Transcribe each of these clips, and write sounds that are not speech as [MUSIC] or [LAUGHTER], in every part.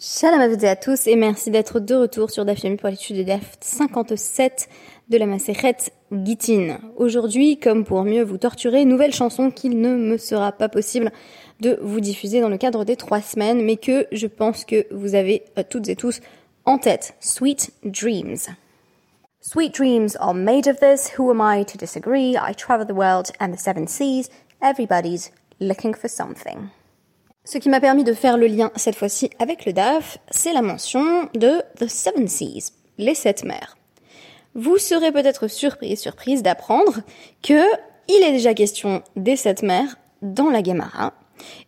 Shalom à à tous et merci d'être de retour sur DAF pour l'étude de DAF 57 de la Maseret Gitin. Aujourd'hui, comme pour mieux vous torturer, nouvelle chanson qu'il ne me sera pas possible de vous diffuser dans le cadre des trois semaines, mais que je pense que vous avez euh, toutes et tous en tête. Sweet Dreams. Sweet dreams are made of this. Who am I to disagree? I travel the world and the seven seas. Everybody's looking for something. Ce qui m'a permis de faire le lien cette fois-ci avec le DAF, c'est la mention de The Seven Seas, les sept mers. Vous serez peut-être surpris surprise d'apprendre que il est déjà question des sept mers dans la Gemara,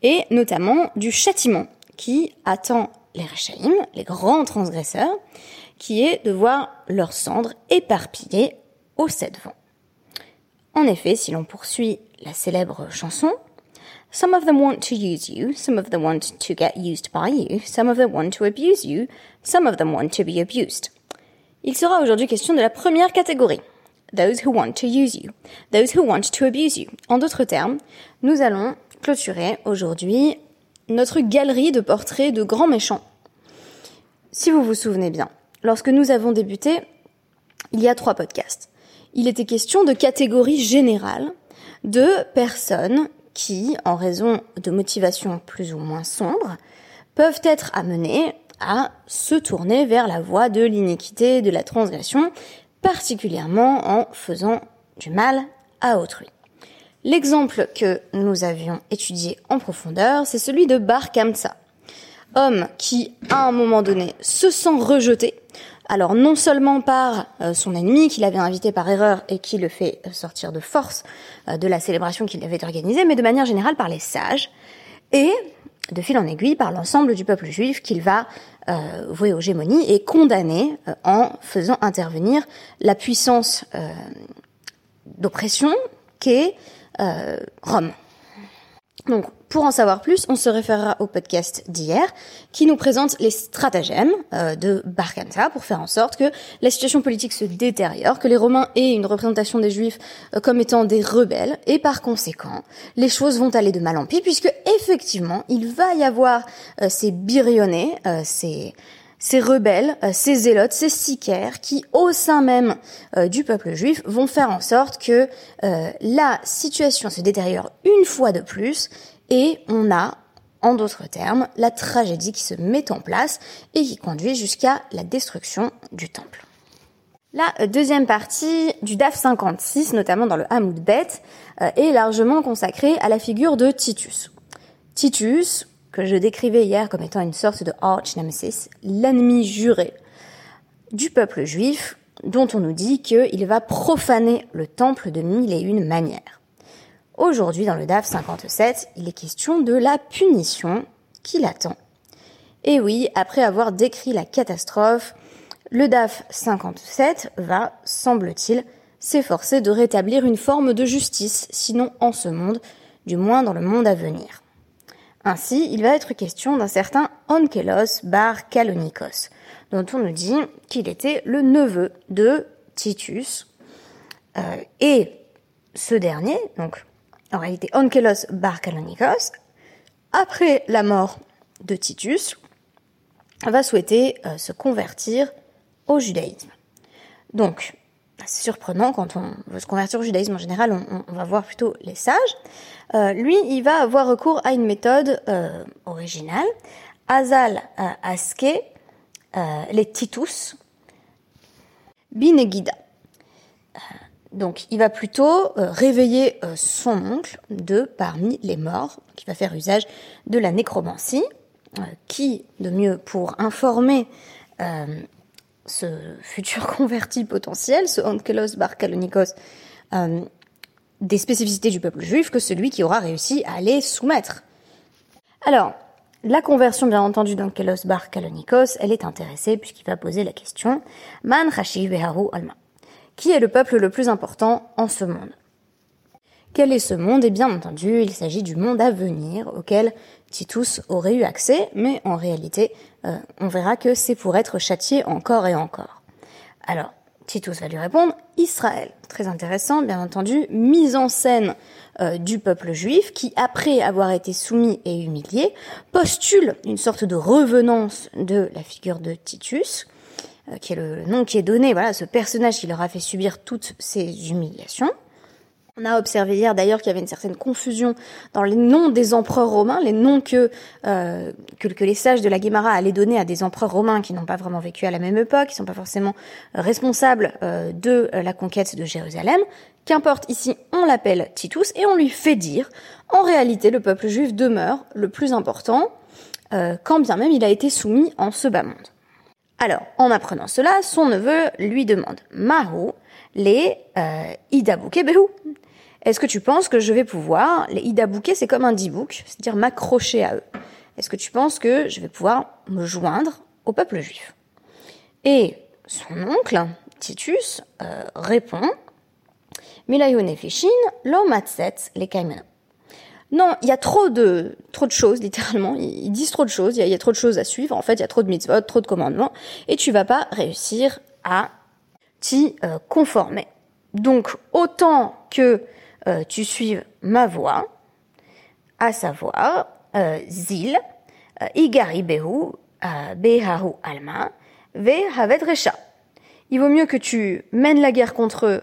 et notamment du châtiment qui attend les Rechaïm, les grands transgresseurs, qui est de voir leurs cendres éparpillées aux sept vents. En effet, si l'on poursuit la célèbre chanson, Some of them want to use you, some of them want to get used by you, some of them want to abuse you, some of them want to be abused. Il sera aujourd'hui question de la première catégorie. Those who want to use you. Those who want to abuse you. En d'autres termes, nous allons clôturer aujourd'hui notre galerie de portraits de grands méchants. Si vous vous souvenez bien, lorsque nous avons débuté, il y a trois podcasts. Il était question de catégories générales de personnes qui, en raison de motivations plus ou moins sombres, peuvent être amenées à se tourner vers la voie de l'iniquité, de la transgression, particulièrement en faisant du mal à autrui. L'exemple que nous avions étudié en profondeur, c'est celui de Bar Kamsa, homme qui, à un moment donné, se sent rejeté alors non seulement par euh, son ennemi qu'il avait invité par erreur et qui le fait euh, sortir de force euh, de la célébration qu'il avait organisée, mais de manière générale par les sages et de fil en aiguille par l'ensemble du peuple juif qu'il va vouer aux gémonies et condamner en faisant intervenir la puissance d'oppression qu'est Rome. Donc, pour en savoir plus, on se référera au podcast d'hier qui nous présente les stratagèmes euh, de Barkanta pour faire en sorte que la situation politique se détériore, que les Romains aient une représentation des Juifs euh, comme étant des rebelles et par conséquent, les choses vont aller de mal en pis puisque effectivement, il va y avoir euh, ces birionnés, ces ces rebelles, ces zélotes, ces sicaires qui, au sein même du peuple juif, vont faire en sorte que la situation se détériore une fois de plus et on a, en d'autres termes, la tragédie qui se met en place et qui conduit jusqu'à la destruction du temple. La deuxième partie du DAF 56, notamment dans le Hamoud Bet, euh, est largement consacrée à la figure de Titus. Titus, que je décrivais hier comme étant une sorte de arch nemesis, l'ennemi juré du peuple juif, dont on nous dit qu'il va profaner le temple de mille et une manières. Aujourd'hui, dans le DAF 57, il est question de la punition qui l'attend. Et oui, après avoir décrit la catastrophe, le DAF 57 va, semble-t-il, s'efforcer de rétablir une forme de justice, sinon en ce monde, du moins dans le monde à venir. Ainsi, il va être question d'un certain Onkelos bar Kalonikos, dont on nous dit qu'il était le neveu de Titus. Euh, et ce dernier, donc en réalité Onkelos bar Kalonikos, après la mort de Titus, va souhaiter euh, se convertir au judaïsme. Donc, c'est surprenant quand on veut se convertir au judaïsme en général, on, va voir plutôt les sages. Euh, lui, il va avoir recours à une méthode euh, originale, Azal Aske, les Titus, Binegida. Donc il va plutôt euh, réveiller euh, son oncle de parmi les morts, qui va faire usage de la nécromancie, euh, qui, de mieux pour informer ce futur [LAUGHS] converti potentiel, ce Onkelos Barkalonikos, des spécificités du peuple juif que celui qui aura réussi à les soumettre. Alors, la conversion, bien entendu, d'Onkelos Barkalonikos, elle est intéressée puisqu'il va poser la question Man Hashiv Beharu Alma qui est le peuple le plus important en ce monde. Quel est ce monde? Et eh bien entendu, il s'agit du monde à venir auquel Titus aurait eu accès, mais en réalité, euh, on verra que c'est pour être châtié encore et encore. Alors, Titus va lui répondre Israël. Très intéressant, bien entendu, mise en scène euh, du peuple juif qui, après avoir été soumis et humilié, postule une sorte de revenance de la figure de Titus, qui est le nom qui est donné, voilà, ce personnage qui leur a fait subir toutes ces humiliations. On a observé hier d'ailleurs qu'il y avait une certaine confusion dans les noms des empereurs romains, les noms que, euh, que, que, les sages de la Guémara allaient donner à des empereurs romains qui n'ont pas vraiment vécu à la même époque, qui sont pas forcément responsables euh, de la conquête de Jérusalem. Qu'importe, ici on l'appelle Titus et on lui fait dire, en réalité le peuple juif demeure le plus important, euh, quand bien même il a été soumis en ce bas monde. Alors, en apprenant cela, son neveu lui demande Mahu, les euh, Idabuke Behu. Est-ce que tu penses que je vais pouvoir, les Idabuke c'est comme un dibouk, c'est-à-dire m'accrocher à eux. Est-ce que tu penses que je vais pouvoir me joindre au peuple juif? Et son oncle, Titus, euh, répond Milayonefishin, lo matset les kaimeno. Non, il y a trop de trop de choses, littéralement. Ils disent trop de choses. Il y, a trop de choses à suivre. En fait, il y a trop de mitzvot, trop de commandements, et tu vas pas réussir à t'y euh, conformer. Donc, autant que euh, tu suives ma voix, à savoir euh, zil, igari behu, behahu alma, ve havet recha. Il vaut mieux que tu mènes la guerre contre eux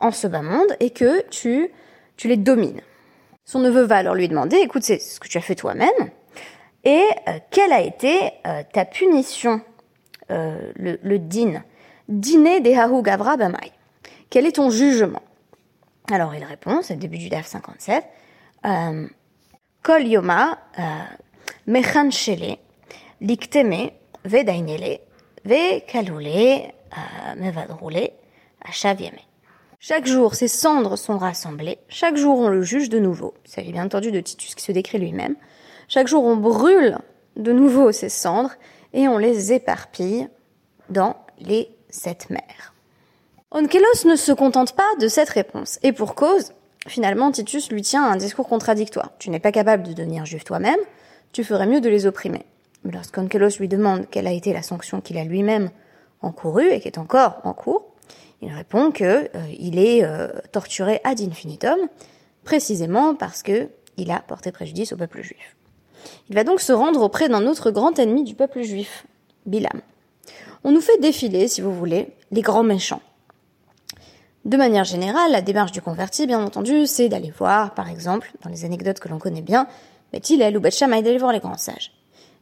en ce bas monde et que tu, tu les domines. Son neveu va alors lui demander, écoute, c'est ce que tu as fait toi-même, et quelle a été ta punition, le, le din, dîner des Hahu Gavra Bamai? Quel est ton jugement? Alors il répond, c'est le début du DAF 57, euh, Kol Yoma euh, Mechan Shele, Likteme, Vedainele, Ve Kalule, euh, Mevadroule, Achavieme. Chaque jour, ces cendres sont rassemblées. Chaque jour, on le juge de nouveau. Il s'agit bien entendu de Titus qui se décrit lui-même. Chaque jour, on brûle de nouveau ces cendres et on les éparpille dans les cette mère. Onkelos ne se contente pas de cette réponse, et pour cause, finalement Titus lui tient un discours contradictoire. Tu n'es pas capable de devenir juif toi-même, tu ferais mieux de les opprimer. Mais lorsqu'Onkelos lui demande quelle a été la sanction qu'il a lui-même encourue et qui est encore en cours, il répond que euh, il est euh, torturé ad infinitum, précisément parce que il a porté préjudice au peuple juif. Il va donc se rendre auprès d'un autre grand ennemi du peuple juif, Bilam on nous fait défiler, si vous voulez, les grands méchants. De manière générale, la démarche du converti, bien entendu, c'est d'aller voir, par exemple, dans les anecdotes que l'on connaît bien, Bethilel ou Bethshamay, d'aller voir les grands sages.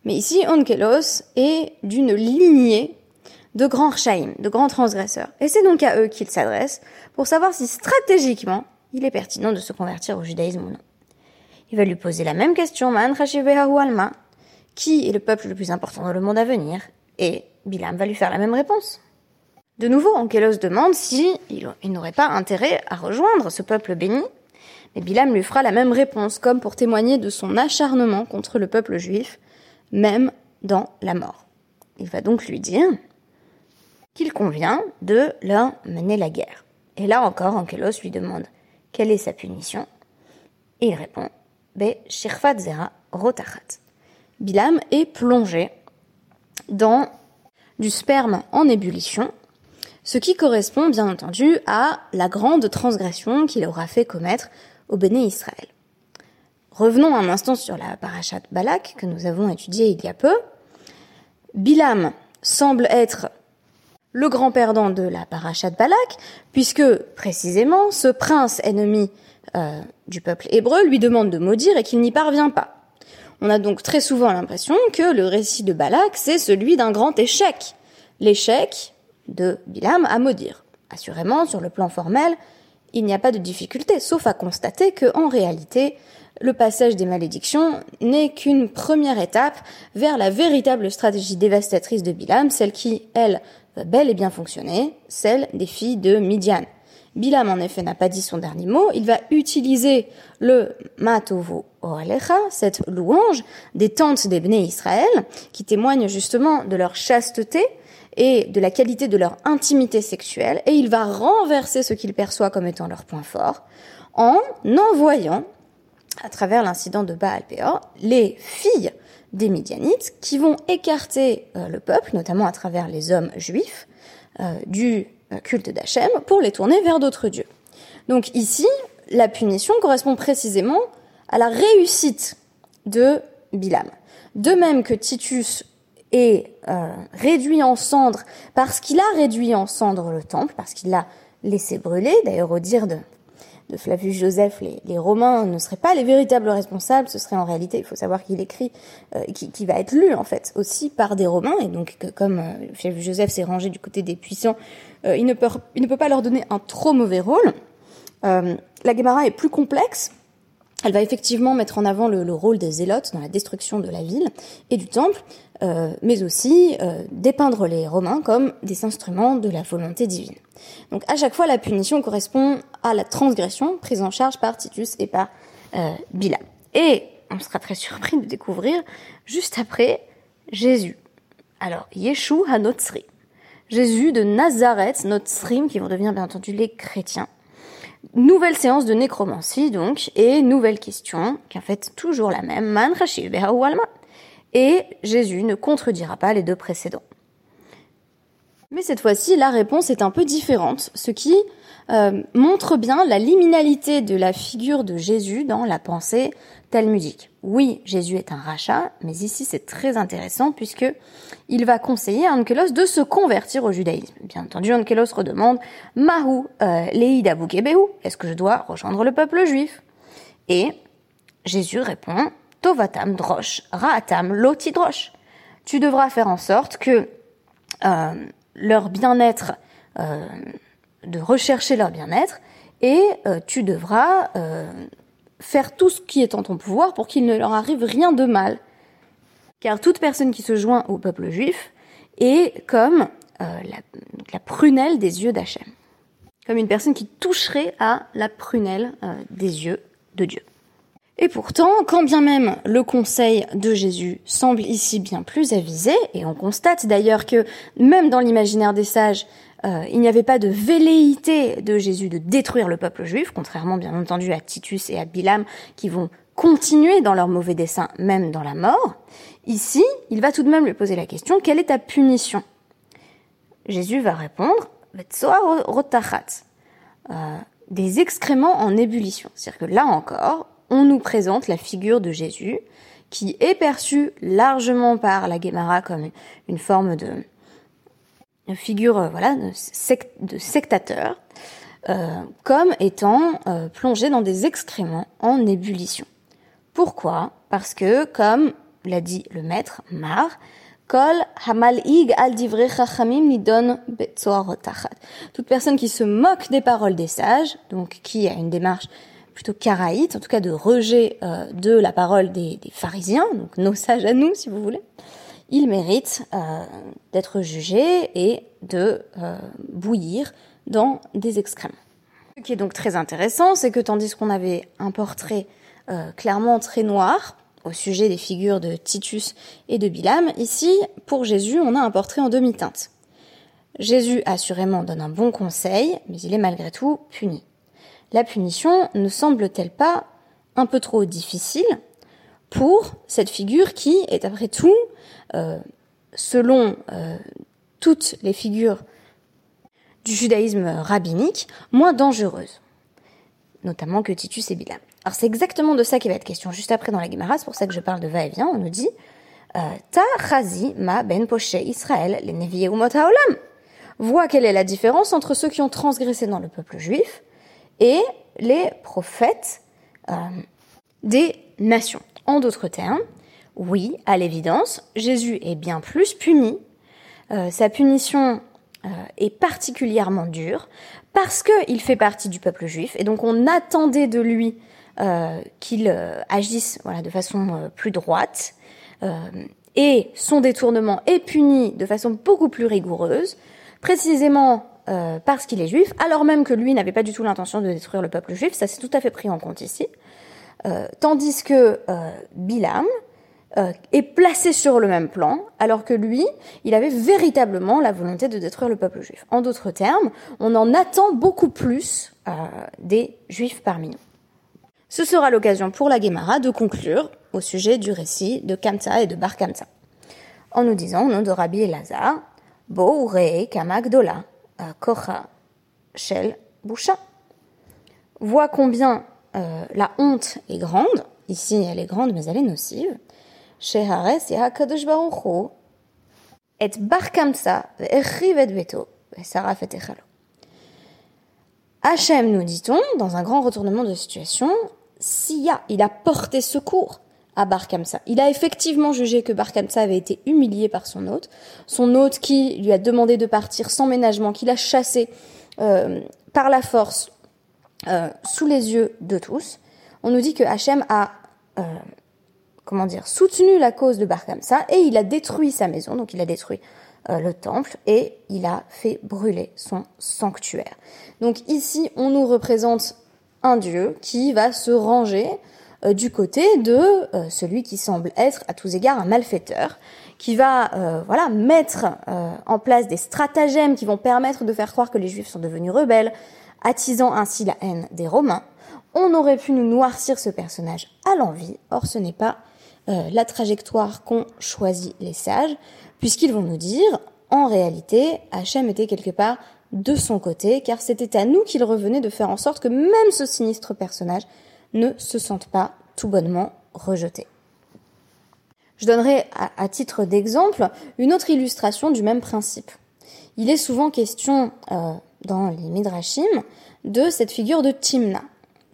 Mais ici, Onkelos est d'une lignée de grands rchaïm, de grands transgresseurs. Et c'est donc à eux qu'il s'adresse pour savoir si stratégiquement il est pertinent de se convertir au judaïsme ou non. Il va lui poser la même question, Man Alma, qui est le peuple le plus important dans le monde à venir, et Bilam va lui faire la même réponse. De nouveau, Ankelos demande si il, n'aurait pas intérêt à rejoindre ce peuple béni, mais Bilam lui fera la même réponse, comme pour témoigner de son acharnement contre le peuple juif, même dans la mort. Il va donc lui dire qu'il convient de leur mener la guerre. Et là encore, Ankelos lui demande quelle est sa punition, et il répond Be shirfat zera rotachat. Bilam est plongé dans du sperme en ébullition, ce qui correspond bien entendu à la grande transgression qu'il aura fait commettre au Béné Israël. Revenons un instant sur la parachat Balak que nous avons étudiée il y a peu. Bilam semble être le grand perdant de la parachat Balak, puisque précisément ce prince ennemi euh, du peuple hébreu lui demande de maudire et qu'il n'y parvient pas. On a donc très souvent l'impression que le récit de Balak, c'est celui d'un grand échec. L'échec de Bilam à maudire. Assurément, sur le plan formel, il n'y a pas de difficulté, sauf à constater que, en réalité, le passage des malédictions n'est qu'une première étape vers la véritable stratégie dévastatrice de Bilam, celle qui, elle, va bel et bien fonctionner, celle des filles de Midian. Bilam, en effet, n'a pas dit son dernier mot. Il va utiliser le Matovo Oralecha, cette louange des tentes des Israël, qui témoigne justement de leur chasteté et de la qualité de leur intimité sexuelle, et il va renverser ce qu'il perçoit comme étant leur point fort, en envoyant, à travers l'incident de Baal Peor, les filles des Midianites qui vont écarter euh, le peuple, notamment à travers les hommes juifs, euh, du culte d'Hachem pour les tourner vers d'autres dieux. Donc ici, la punition correspond précisément à la réussite de Bilam. De même que Titus est euh, réduit en cendres parce qu'il a réduit en cendres le temple, parce qu'il l'a laissé brûler, d'ailleurs au dire de, de Flavius Joseph, les, Romains ne seraient pas les véritables responsables, ce serait en réalité, il faut savoir qu'il écrit, euh, qui, va être lu en fait aussi par des Romains, et donc que, comme euh, Flavius Joseph s'est rangé du côté des puissants, euh, il, ne peut, pas leur donner un trop mauvais rôle. la Guémara est plus complexe, elle va effectivement mettre en avant le, rôle des zélotes dans la destruction de la ville et du temple, euh, mais aussi euh, dépeindre les Romains comme des instruments de la volonté divine. Donc à chaque fois, la punition correspond à la transgression prise en charge par Titus et par euh, Bilam. Et on sera très surpris de découvrir juste après Jésus. Alors, Yeshu HaNotzri. Jésus de Nazareth, Notzrim, qui vont devenir bien entendu les chrétiens. Nouvelle séance de nécromancie donc, et nouvelle question, qui en fait toujours la même, Man Et Jésus ne contredira pas les deux précédents. Mais cette fois-ci, la réponse est un peu différente, ce qui euh, montre bien la liminalité de la figure de Jésus dans la pensée talmudique. Oui, Jésus est un rachat, mais ici c'est très intéressant puisque il va conseiller à Ankelos de se convertir au judaïsme. Bien entendu, Ankelos redemande Mahu euh, leida est-ce que je dois rejoindre le peuple juif? Et Jésus répond Tovatam drosh, raatam loti drosh. Tu devras faire en sorte que euh, leur bien-être euh, de rechercher leur bien-être et euh, tu devras euh, faire tout ce qui est en ton pouvoir pour qu'il ne leur arrive rien de mal. Car toute personne qui se joint au peuple juif est comme euh, la, la, prunelle des yeux d'Hachem. Comme une personne qui toucherait à la prunelle des yeux de Dieu. Et pourtant, quand bien même le conseil de Jésus semble ici bien plus avisé, et on constate d'ailleurs que même dans l'imaginaire des sages, euh, il n'y avait pas de velléité de Jésus de détruire le peuple juif, contrairement bien entendu à Titus et à Bilam qui vont continuer dans leur mauvais dessein même dans la mort. Ici, il va tout de même lui poser la question, quelle est ta punition? Jésus va répondre, euh, des excréments en ébullition. C'est-à-dire que là encore, on nous présente la figure de Jésus qui est perçue largement par la Guémara comme une forme de, figure euh, voilà de, sectateur euh, comme étant euh, plongé dans des excréments en ébullition. Pourquoi? Parce que, comme l'a dit le maître Mar, Toute personne qui se moque des paroles des sages, donc qui a une démarche plutôt karaïte, en tout cas de rejet de la parole des, pharisiens, donc nos sages à nous, si vous voulez, il mérite euh, d'être jugé et de euh, bouillir dans des excréments. Ce qui est donc très intéressant, c'est que tandis qu'on avait un portrait euh, clairement très noir au sujet des figures de Titus et de Bilam, ici, pour Jésus, on a un portrait en demi-teinte. Jésus assurément donne un bon conseil, mais il est malgré tout puni. La punition ne semble-t-elle pas un peu trop difficile pour cette figure qui est après tout euh, selon euh, toutes les figures du judaïsme rabbinique, moins dangereuse, notamment que Titus et Bilam. Alors c'est exactement de ça qu'il va être question juste après dans la Gemara, c'est pour ça que je parle de va-et-vient, on nous dit euh, Ta chazi ma ben poché Israël, les neviye olam. Vois quelle est la différence entre ceux qui ont transgressé dans le peuple juif et les prophètes des nations. En d'autres termes, oui, à l'évidence, Jésus est bien plus puni. Euh, sa punition euh, est particulièrement dure parce qu'il fait partie du peuple juif et donc on attendait de lui euh, qu'il agisse voilà, de façon plus droite et son détournement est puni de façon beaucoup plus rigoureuse, précisément parce qu'il est juif, alors même que lui n'avait pas du tout l'intention de détruire le peuple juif, ça c'est tout à fait pris en compte ici. tandis que Bilam, euh, est placé sur le même plan, alors que lui, il avait véritablement la volonté de détruire le peuple juif. En d'autres termes, on en attend beaucoup plus euh, des juifs parmi nous. Ce sera l'occasion pour la Guémara de conclure au sujet du récit de Kamsa et de Bar Kamsa, en nous disant au nom de Rabbi Elazar, Bo Kamagdola, kocha shel boucha. Voit combien la honte est grande. Ici, elle est grande, mais elle est nocive. Shehares et hakadosh baruch et bar kamsa et beto saraf et Hachem, nous dit-on, dans un grand retournement de situation, Sia, il a porté secours à Bar Kamsa. Il a effectivement jugé que Bar Kamsa avait été humilié par son hôte, son hôte qui lui a demandé de partir sans ménagement, qu'il a chassé euh, par la force euh, sous les yeux de tous. On nous dit que Hachem a euh, comment dire, soutenu la cause de Bar Kamsa et il a détruit sa maison, donc il a détruit le temple et il a fait brûler son sanctuaire. Donc ici, on nous représente un dieu qui va se ranger du côté de euh, celui qui semble être à tous égards un malfaiteur, qui va voilà mettre en place des stratagèmes qui vont permettre de faire croire que les Juifs sont devenus rebelles, attisant ainsi la haine des Romains. On aurait pu nous noircir ce personnage à l'envie, or ce n'est pas la trajectoire qu'ont choisi les sages puisqu'ils vont nous dire, en réalité, Hachem était quelque part de son côté, car c'était à nous qu'il revenait de faire en sorte que même ce sinistre personnage ne se sente pas tout bonnement rejeté. Je donnerai à, titre d'exemple une autre illustration du même principe. Il est souvent question euh, dans les Midrashim de cette figure de Timna,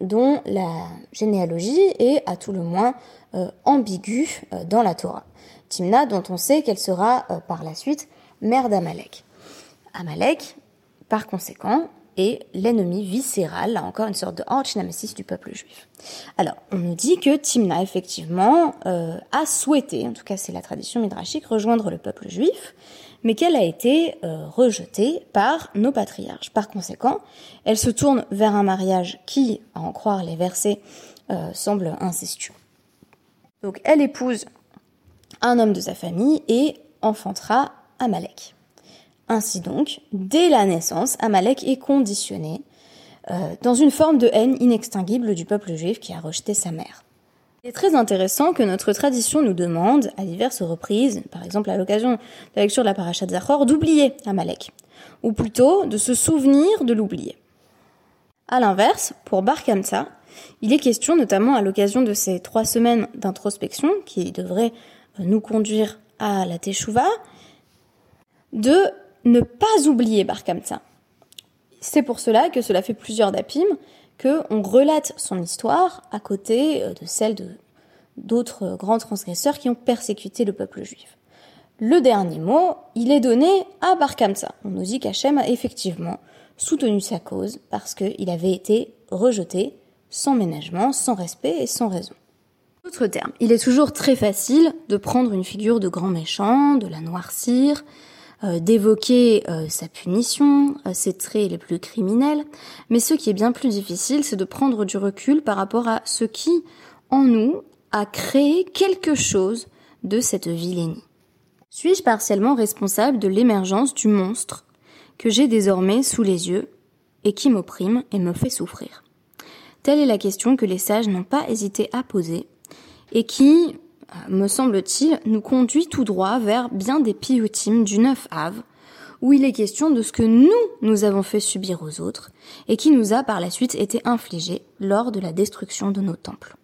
dont la généalogie est à tout le moins euh, ambiguë euh, dans la Torah. Timna, dont on sait qu'elle sera par la suite mère d'Amalek. Amalek, par conséquent, est l'ennemi viscéral, là encore une sorte de arch-nemesis du peuple juif. Alors, on nous dit que Timna, effectivement, euh, a souhaité, en tout cas c'est la tradition midrashique, rejoindre le peuple juif, mais qu'elle a été euh, rejetée par nos patriarches. Par conséquent, elle se tourne vers un mariage qui, à en croire les versets, semble incestueux. Donc elle épouse un homme de sa famille et enfantera Amalek. Ainsi donc, dès la naissance, Amalek est conditionné euh, dans une forme de haine inextinguible du peuple juif qui a rejeté sa mère. Il est très intéressant que notre tradition nous demande, à diverses reprises, par exemple à l'occasion de la lecture de la paracha de Zachor, d'oublier Amalek, ou plutôt de se souvenir de l'oublier. À l'inverse, pour Bar Kamsa, il est question, notamment à l'occasion de ces trois semaines d'introspection qui devraient nous conduire à la Teshuvah, de ne pas oublier Bar C'est pour cela que cela fait plusieurs dapim que on relate son histoire à côté euh, de celle de d'autres grands transgresseurs qui ont persécuté le peuple juif. Le dernier mot, il est donné à Bar On nous dit qu'Hachem a effectivement soutenu sa cause parce qu'il avait été rejeté sans ménagement, sans respect et sans raison. Autre terme, il est toujours très facile de prendre une figure de grand méchant, de la noircir, euh, d'évoquer euh, sa punition, euh, ses traits les plus criminels, mais ce qui est bien plus difficile, c'est de prendre du recul par rapport à ce qui, en nous, a créé quelque chose de cette vilainie. Suis-je partiellement responsable de l'émergence du monstre que j'ai désormais sous les yeux et qui m'opprime et me fait souffrir? Telle est la question que les sages n'ont pas hésité à poser et qui, euh, me semble-t-il, nous conduit tout droit vers bien des pioutimes du 9 Ave, où il est question de ce que nous, nous avons fait subir aux autres, et qui nous a par la suite été infligé lors de la destruction de nos temples,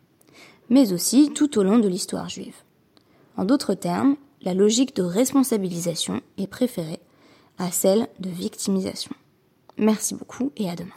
mais aussi tout au long de l'histoire juive. En d'autres termes, la logique de responsabilisation est préférée à celle de victimisation. Merci beaucoup et à demain.